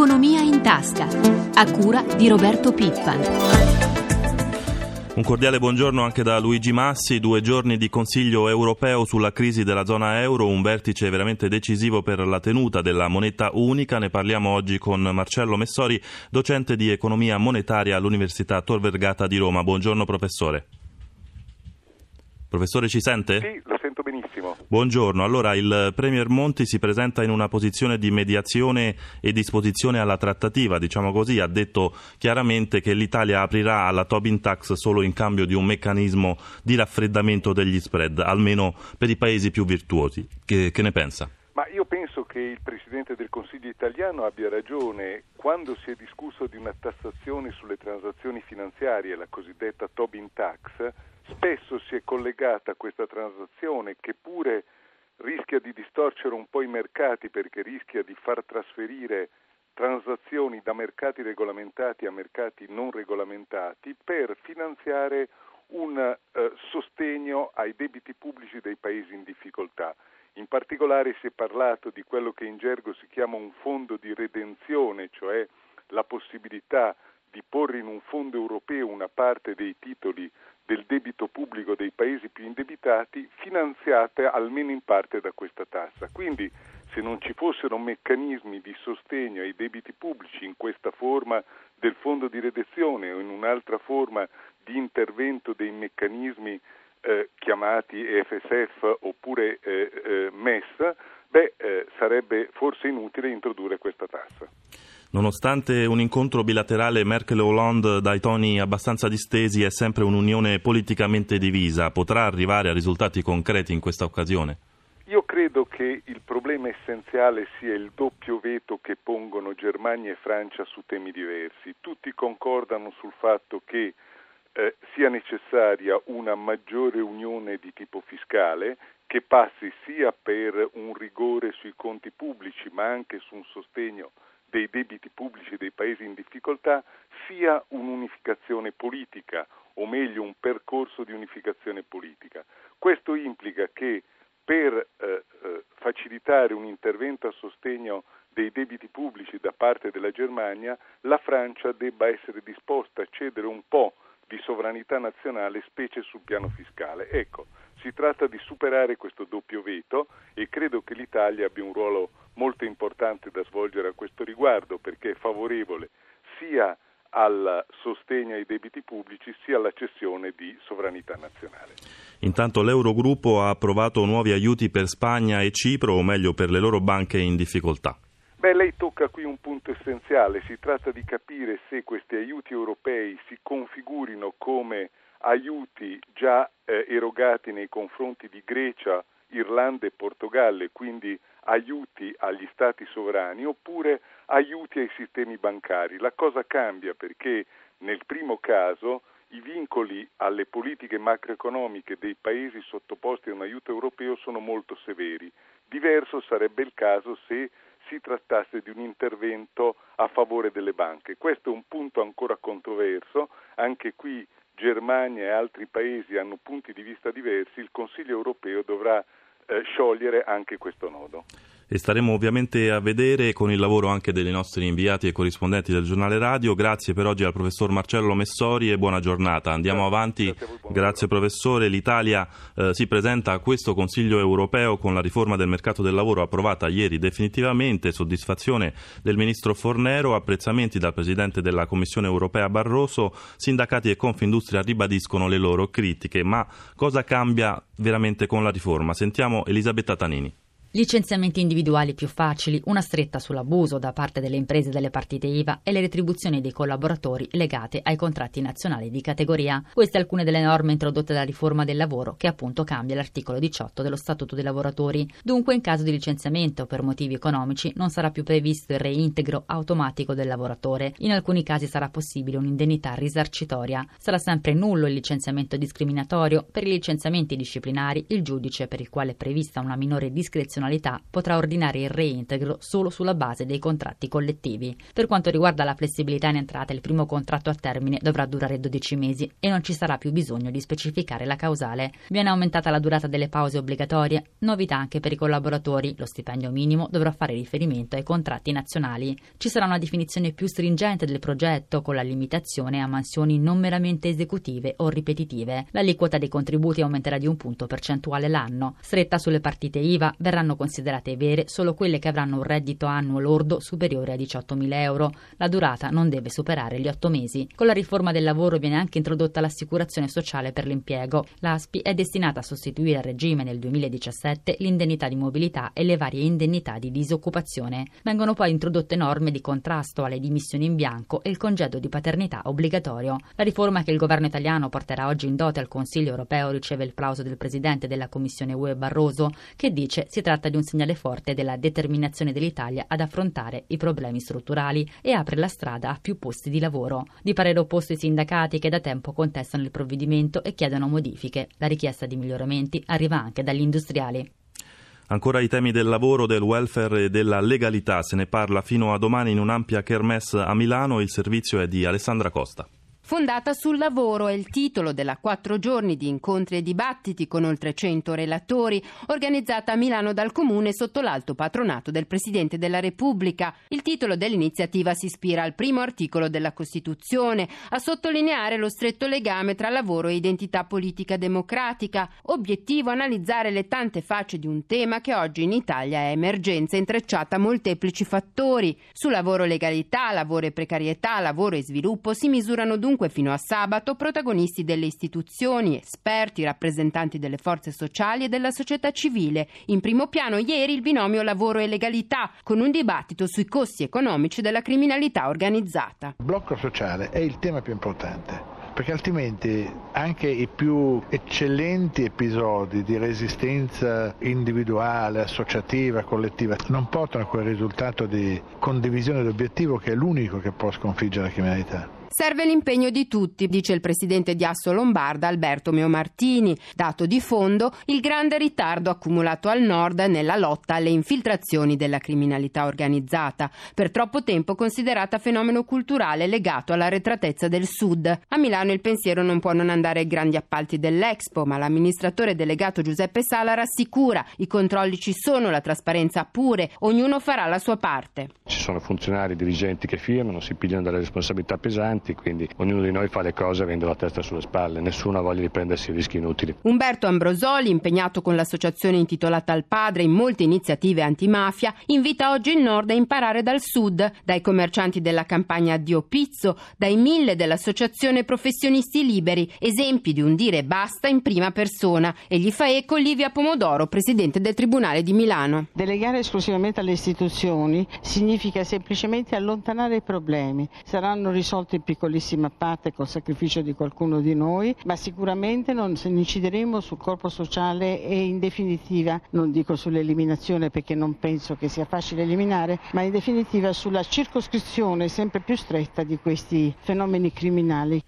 Economia in tasca, a cura di Roberto Pippan. Un cordiale buongiorno anche da Luigi Massi, due giorni di Consiglio europeo sulla crisi della zona euro, un vertice veramente decisivo per la tenuta della moneta unica. Ne parliamo oggi con Marcello Messori, docente di economia monetaria all'Università Tor Vergata di Roma. Buongiorno professore. Professore ci sente? Sì, lo sento benissimo. Buongiorno, allora il Premier Monti si presenta in una posizione di mediazione e disposizione alla trattativa, diciamo così, ha detto chiaramente che l'Italia aprirà alla Tobin Tax solo in cambio di un meccanismo di raffreddamento degli spread, almeno per i paesi più virtuosi. Che, che ne pensa? Ma io penso che il Presidente del Consiglio italiano abbia ragione quando si è discusso di una tassazione sulle transazioni finanziarie, la cosiddetta Tobin Tax, spesso si è collegata a questa transazione che pure rischia di distorcere un po' i mercati perché rischia di far trasferire transazioni da mercati regolamentati a mercati non regolamentati per finanziare un eh, sostegno ai debiti pubblici dei paesi in difficoltà. In particolare si è parlato di quello che in gergo si chiama un fondo di redenzione, cioè la possibilità di porre in un fondo europeo una parte dei titoli del debito pubblico dei paesi più indebitati finanziata almeno in parte da questa tassa. Quindi se non ci fossero meccanismi di sostegno ai debiti pubblici in questa forma del fondo di redenzione o in un'altra forma di intervento dei meccanismi eh, chiamati FSF oppure eh, eh, MES, beh, eh, sarebbe forse inutile introdurre questa tassa. Nonostante un incontro bilaterale Merkel-Hollande dai toni abbastanza distesi, è sempre un'unione politicamente divisa. Potrà arrivare a risultati concreti in questa occasione? Io credo che il problema essenziale sia il doppio veto che pongono Germania e Francia su temi diversi. Tutti concordano sul fatto che eh, sia necessaria una maggiore unione di tipo fiscale che passi sia per un rigore sui conti pubblici ma anche su un sostegno dei debiti pubblici dei paesi in difficoltà, sia un'unificazione politica, o meglio un percorso di unificazione politica. Questo implica che per eh, eh, facilitare un intervento a sostegno dei debiti pubblici da parte della Germania, la Francia debba essere disposta a cedere un po' di sovranità nazionale, specie sul piano fiscale. Ecco, si tratta di superare questo doppio veto e credo che l'Italia abbia un ruolo molto importante da svolgere a questo riguardo perché è favorevole sia al sostegno ai debiti pubblici sia alla cessione di sovranità nazionale. Intanto l'Eurogruppo ha approvato nuovi aiuti per Spagna e Cipro, o meglio per le loro banche in difficoltà. Beh, lei tocca qui un punto essenziale, si tratta di capire se questi aiuti europei si configurino come aiuti già eh, erogati nei confronti di Grecia, Irlanda e Portogallo, quindi aiuti agli stati sovrani, oppure aiuti ai sistemi bancari. La cosa cambia perché nel primo caso i vincoli alle politiche macroeconomiche dei paesi sottoposti a un aiuto europeo sono molto severi. Diverso sarebbe il caso se si trattasse di un intervento a favore delle banche. Questo è un punto ancora controverso, anche qui Germania e altri paesi hanno punti di vista diversi, il Consiglio europeo dovrà eh, sciogliere anche questo nodo e staremo ovviamente a vedere con il lavoro anche dei nostri inviati e corrispondenti del giornale radio. Grazie per oggi al professor Marcello Messori e buona giornata. Andiamo grazie, avanti. Grazie, grazie professore. L'Italia eh, si presenta a questo Consiglio europeo con la riforma del mercato del lavoro approvata ieri definitivamente, soddisfazione del ministro Fornero, apprezzamenti dal presidente della Commissione europea Barroso, sindacati e Confindustria ribadiscono le loro critiche. Ma cosa cambia veramente con la riforma? Sentiamo Elisabetta Tanini. Licenziamenti individuali più facili, una stretta sull'abuso da parte delle imprese delle partite IVA e le retribuzioni dei collaboratori legate ai contratti nazionali di categoria. Queste alcune delle norme introdotte dalla riforma del lavoro che appunto cambia l'articolo 18 dello Statuto dei lavoratori. Dunque in caso di licenziamento per motivi economici non sarà più previsto il reintegro automatico del lavoratore. In alcuni casi sarà possibile un'indennità risarcitoria. Sarà sempre nullo il licenziamento discriminatorio. Per i licenziamenti disciplinari il giudice per il quale è prevista una minore discrezionalità nazionalità potrà ordinare il reintegro solo sulla base dei contratti collettivi. Per quanto riguarda la flessibilità in entrata, il primo contratto a termine dovrà durare 12 mesi e non ci sarà più bisogno di specificare la causale. Viene aumentata la durata delle pause obbligatorie, novità anche per i collaboratori. Lo stipendio minimo dovrà fare riferimento ai contratti nazionali. Ci sarà una definizione più stringente del progetto con la limitazione a mansioni non meramente esecutive o ripetitive. L'aliquota dei contributi aumenterà di un punto percentuale l'anno. Stretta sulle partite IVA verranno considerate vere solo quelle che avranno un reddito annuo lordo superiore a 18.000 euro. La durata non deve superare gli otto mesi. Con la riforma del lavoro viene anche introdotta l'assicurazione sociale per l'impiego. L'ASPI è destinata a sostituire a regime nel 2017 l'indennità di mobilità e le varie indennità di disoccupazione. Vengono poi introdotte norme di contrasto alle dimissioni in bianco e il congedo di paternità obbligatorio. La riforma che il governo italiano porterà oggi in dote al Consiglio europeo riceve il plauso del presidente della Commissione UE Barroso, che dice si tratta di un segnale forte della determinazione dell'Italia ad affrontare i problemi strutturali e apre la strada a più posti di lavoro. Di parere opposto i sindacati che da tempo contestano il provvedimento e chiedono modifiche. La richiesta di miglioramenti arriva anche dagli industriali. Ancora i temi del lavoro, del welfare e della legalità. Se ne parla fino a domani in un'ampia kermesse a Milano. Il servizio è di Alessandra Costa. Fondata sul lavoro è il titolo della quattro giorni di incontri e dibattiti con oltre 100 relatori, organizzata a Milano dal Comune sotto l'alto patronato del Presidente della Repubblica. Il titolo dell'iniziativa si ispira al primo articolo della Costituzione, a sottolineare lo stretto legame tra lavoro e identità politica democratica. Obiettivo analizzare le tante facce di un tema che oggi in Italia è emergenza intrecciata a molteplici fattori. Su lavoro legalità, lavoro e precarietà, lavoro e sviluppo si misurano dunque dunque fino a sabato protagonisti delle istituzioni, esperti, rappresentanti delle forze sociali e della società civile. In primo piano ieri il binomio lavoro e legalità, con un dibattito sui costi economici della criminalità organizzata. Il blocco sociale è il tema più importante perché altrimenti anche i più eccellenti episodi di resistenza individuale, associativa, collettiva non portano a quel risultato di condivisione d'obiettivo che è l'unico che può sconfiggere la criminalità. Serve l'impegno di tutti, dice il presidente di Asso Lombarda Alberto Meomartini. Dato di fondo il grande ritardo accumulato al nord nella lotta alle infiltrazioni della criminalità organizzata, per troppo tempo considerata fenomeno culturale legato alla retratezza del sud. A Milano il pensiero non può non andare ai grandi appalti dell'Expo, ma l'amministratore delegato Giuseppe Sala rassicura i controlli ci sono, la trasparenza pure, ognuno farà la sua parte. Ci sono funzionari, dirigenti che firmano, si pigliano delle responsabilità pesanti quindi ognuno di noi fa le cose avendo la testa sulle spalle, nessuno ha voglia di prendersi rischi inutili. Umberto Ambrosoli, impegnato con l'associazione intitolata al padre in molte iniziative antimafia, invita oggi il Nord a imparare dal Sud, dai commercianti della campagna Dio Pizzo, dai mille dell'associazione Professionisti Liberi, esempi di un dire basta in prima persona. E gli fa eco Livia Pomodoro, presidente del Tribunale di Milano. Delegare esclusivamente alle istituzioni significa semplicemente allontanare i problemi. Saranno risolti più piccolissima parte col sacrificio di qualcuno di noi, ma sicuramente non incideremo sul corpo sociale e in definitiva, non dico sull'eliminazione perché non penso che sia facile eliminare, ma in definitiva sulla circoscrizione sempre più stretta di questi fenomeni criminali.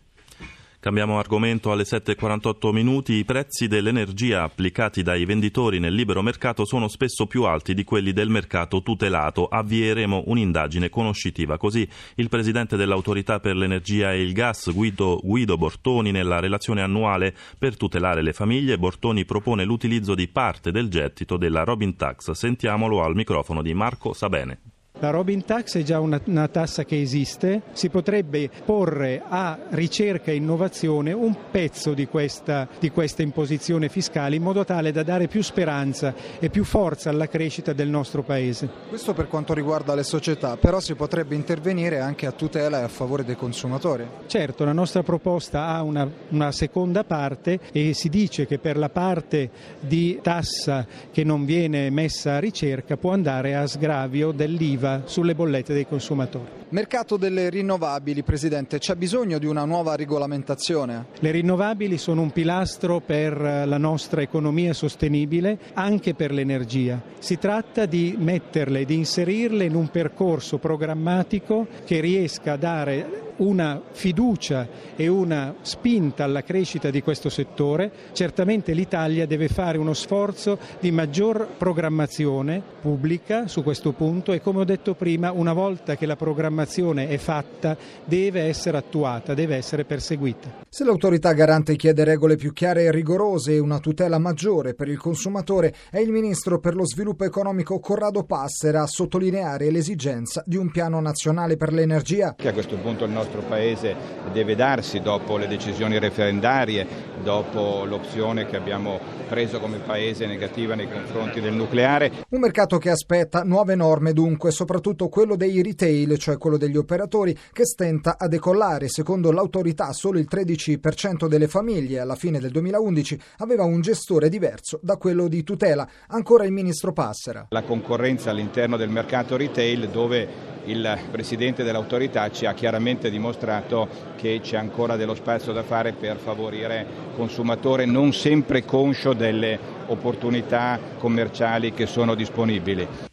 Cambiamo argomento alle 7.48 minuti. I prezzi dell'energia applicati dai venditori nel libero mercato sono spesso più alti di quelli del mercato tutelato. Avvieremo un'indagine conoscitiva. Così il presidente dell'autorità per l'energia e il gas, Guido, Guido Bortoni, nella relazione annuale per tutelare le famiglie, Bortoni propone l'utilizzo di parte del gettito della Robin Tax. Sentiamolo al microfono di Marco Sabene. La Robin Tax è già una, una, tassa che esiste, si potrebbe porre a ricerca e innovazione un pezzo di questa, di questa imposizione fiscale in modo tale da dare più speranza e più forza alla crescita del nostro Paese. Questo per quanto riguarda le società, però si potrebbe intervenire anche a tutela e a favore dei consumatori. Certo, la nostra proposta ha una, una seconda parte e si dice che per la parte di tassa che non viene messa a ricerca può andare a sgravio dell'IVA sulle bollette dei consumatori. Mercato delle rinnovabili, Presidente, c'è bisogno di una nuova regolamentazione? Le rinnovabili sono un pilastro per la nostra economia sostenibile, anche per l'energia. Si tratta di metterle, di inserirle in un percorso programmatico che riesca a dare una fiducia e una spinta alla crescita di questo settore. Certamente l'Italia deve fare uno sforzo di maggior programmazione pubblica su questo punto e come ho detto prima, una volta che la programmazione è fatta deve essere attuata, deve essere perseguita. Se l'autorità garante chiede regole più chiare e rigorose e una tutela maggiore per il consumatore, è il ministro per lo sviluppo economico Corrado Passera a sottolineare l'esigenza di un piano nazionale per l'energia. Che a questo punto il nostro Paese deve darsi dopo le decisioni referendarie, dopo l'opzione che abbiamo preso come Paese negativa nei confronti del nucleare. Un mercato che aspetta nuove norme dunque, soprattutto quello dei retail, cioè quello degli operatori, che stenta a decollare. Secondo l'autorità solo il 13% delle famiglie alla fine del 2011 aveva un gestore diverso da quello di tutela. Ancora il ministro Passera. La concorrenza all'interno del mercato retail dove il Presidente dell'autorità ci ha chiaramente dimostrato che c'è ancora dello spazio da fare per favorire il consumatore non sempre conscio delle opportunità commerciali che sono disponibili.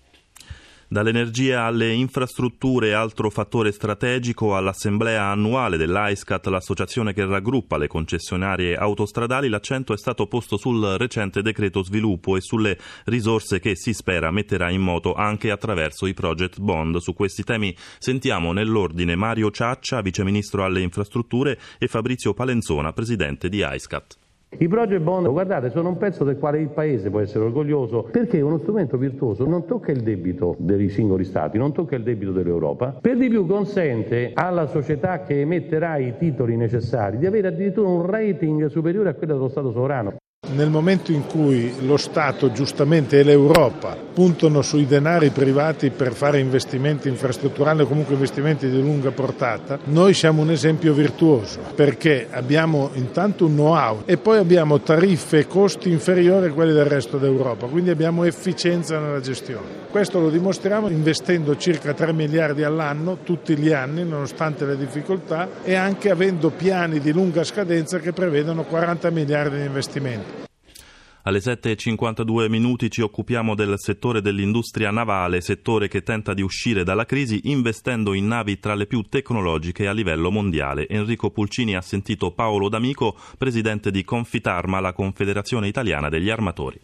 Dall'energia alle infrastrutture, altro fattore strategico, all'assemblea annuale dell'AISCAT, l'associazione che raggruppa le concessionarie autostradali, l'accento è stato posto sul recente decreto sviluppo e sulle risorse che si spera metterà in moto anche attraverso i project bond. Su questi temi sentiamo nell'ordine Mario Ciaccia, viceministro alle infrastrutture, e Fabrizio Palenzona, presidente di AISCAT. I project bond, guardate, sono un pezzo del quale il Paese può essere orgoglioso perché è uno strumento virtuoso, non tocca il debito dei singoli Stati, non tocca il debito dell'Europa, per di più consente alla società che emetterà i titoli necessari di avere addirittura un rating superiore a quello dello Stato sovrano. Nel momento in cui lo Stato giustamente e l'Europa puntano sui denari privati per fare investimenti infrastrutturali o comunque investimenti di lunga portata, noi siamo un esempio virtuoso perché abbiamo intanto un know-how e poi abbiamo tariffe e costi inferiori a quelli del resto d'Europa, quindi abbiamo efficienza nella gestione. Questo lo dimostriamo investendo circa 3 miliardi all'anno tutti gli anni nonostante le difficoltà e anche avendo piani di lunga scadenza che prevedono 40 miliardi di investimenti. Alle 7.52 minuti ci occupiamo del settore dell'industria navale, settore che tenta di uscire dalla crisi investendo in navi tra le più tecnologiche a livello mondiale. Enrico Pulcini ha sentito Paolo D'Amico, presidente di Confitarma, la Confederazione Italiana degli Armatori.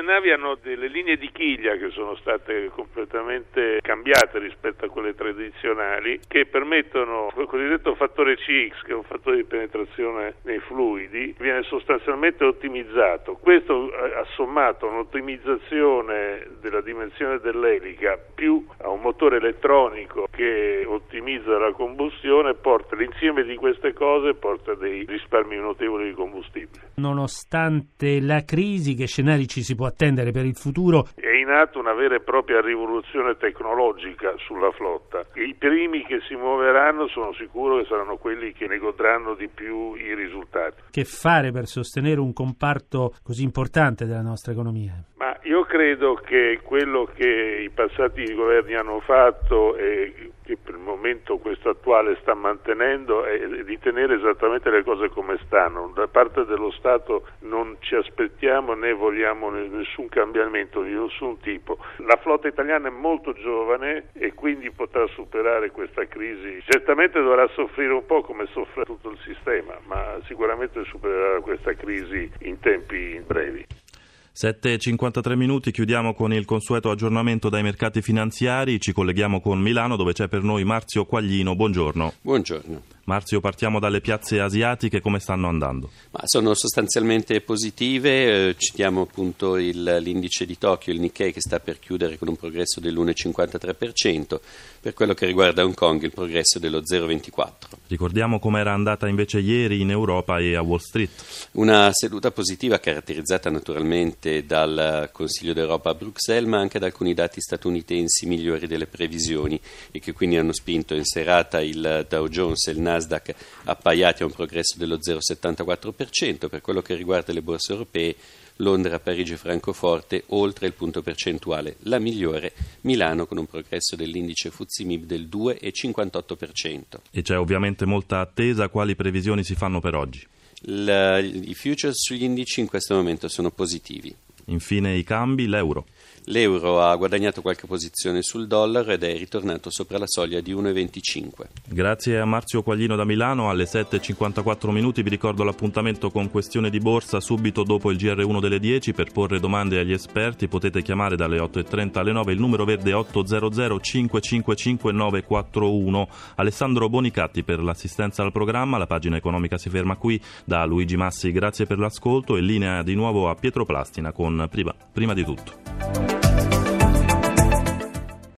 Queste navi hanno delle linee di chiglia che sono state completamente cambiate rispetto a quelle tradizionali che permettono il cosiddetto fattore CX che è un fattore di penetrazione nei fluidi viene sostanzialmente ottimizzato. Questo eh, assommato a un'ottimizzazione della dimensione dell'elica più a un motore elettronico che ottimizza la combustione porta l'insieme di queste cose porta dei risparmi notevoli di combustibile. Nonostante la crisi che scenari ci si può attendere per il futuro? È in atto una vera e propria rivoluzione tecnologica sulla flotta. I primi che si muoveranno sono sicuro che saranno quelli che ne godranno di più i risultati. Che fare per sostenere un comparto così importante della nostra economia? Ma io credo che quello che i passati governi hanno fatto e che per il momento questo attuale sta mantenendo è di tenere esattamente le cose come stanno. Da parte dello Stato non ci aspettiamo né vogliamo nessun cambiamento di nessun tipo. La flotta italiana è molto giovane e quindi potrà superare questa crisi. Certamente dovrà soffrire un po' come soffre tutto il sistema, ma sicuramente supererà questa crisi in tempi brevi. 7.53 minuti, chiudiamo con il consueto aggiornamento dai mercati finanziari, ci colleghiamo con Milano dove c'è per noi Marzio Quaglino, buongiorno. Buongiorno. Marzio, partiamo dalle piazze asiatiche, come stanno andando? Ma sono sostanzialmente positive, eh, citiamo appunto il, l'indice di Tokyo, il Nikkei, che sta per chiudere con un progresso dell'1,53%, per quello che riguarda Hong Kong il progresso dello 0,24%. Ricordiamo com'era andata invece ieri in Europa e a Wall Street. Una seduta positiva caratterizzata naturalmente dal Consiglio d'Europa a Bruxelles, ma anche da alcuni dati statunitensi migliori delle previsioni e che quindi hanno spinto in serata il Dow Jones e il Nasdaq Nasdaq appaiati a un progresso dello 0,74%, per quello che riguarda le borse europee Londra, Parigi e Francoforte oltre il punto percentuale, la migliore Milano con un progresso dell'indice FTSE del 2,58%. E c'è ovviamente molta attesa, quali previsioni si fanno per oggi? La, I futures sugli indici in questo momento sono positivi. Infine i cambi, l'euro. L'euro ha guadagnato qualche posizione sul dollaro ed è ritornato sopra la soglia di 1,25. Grazie a Marzio Quaglino da Milano. Alle 7.54 minuti vi ricordo l'appuntamento con questione di borsa subito dopo il GR1 delle 10 per porre domande agli esperti. Potete chiamare dalle 8.30 alle 9 il numero verde 800 555 941. Alessandro Bonicatti per l'assistenza al programma. La pagina economica si ferma qui. Da Luigi Massi grazie per l'ascolto e linea di nuovo a Pietro Plastina con prima, prima di tutto.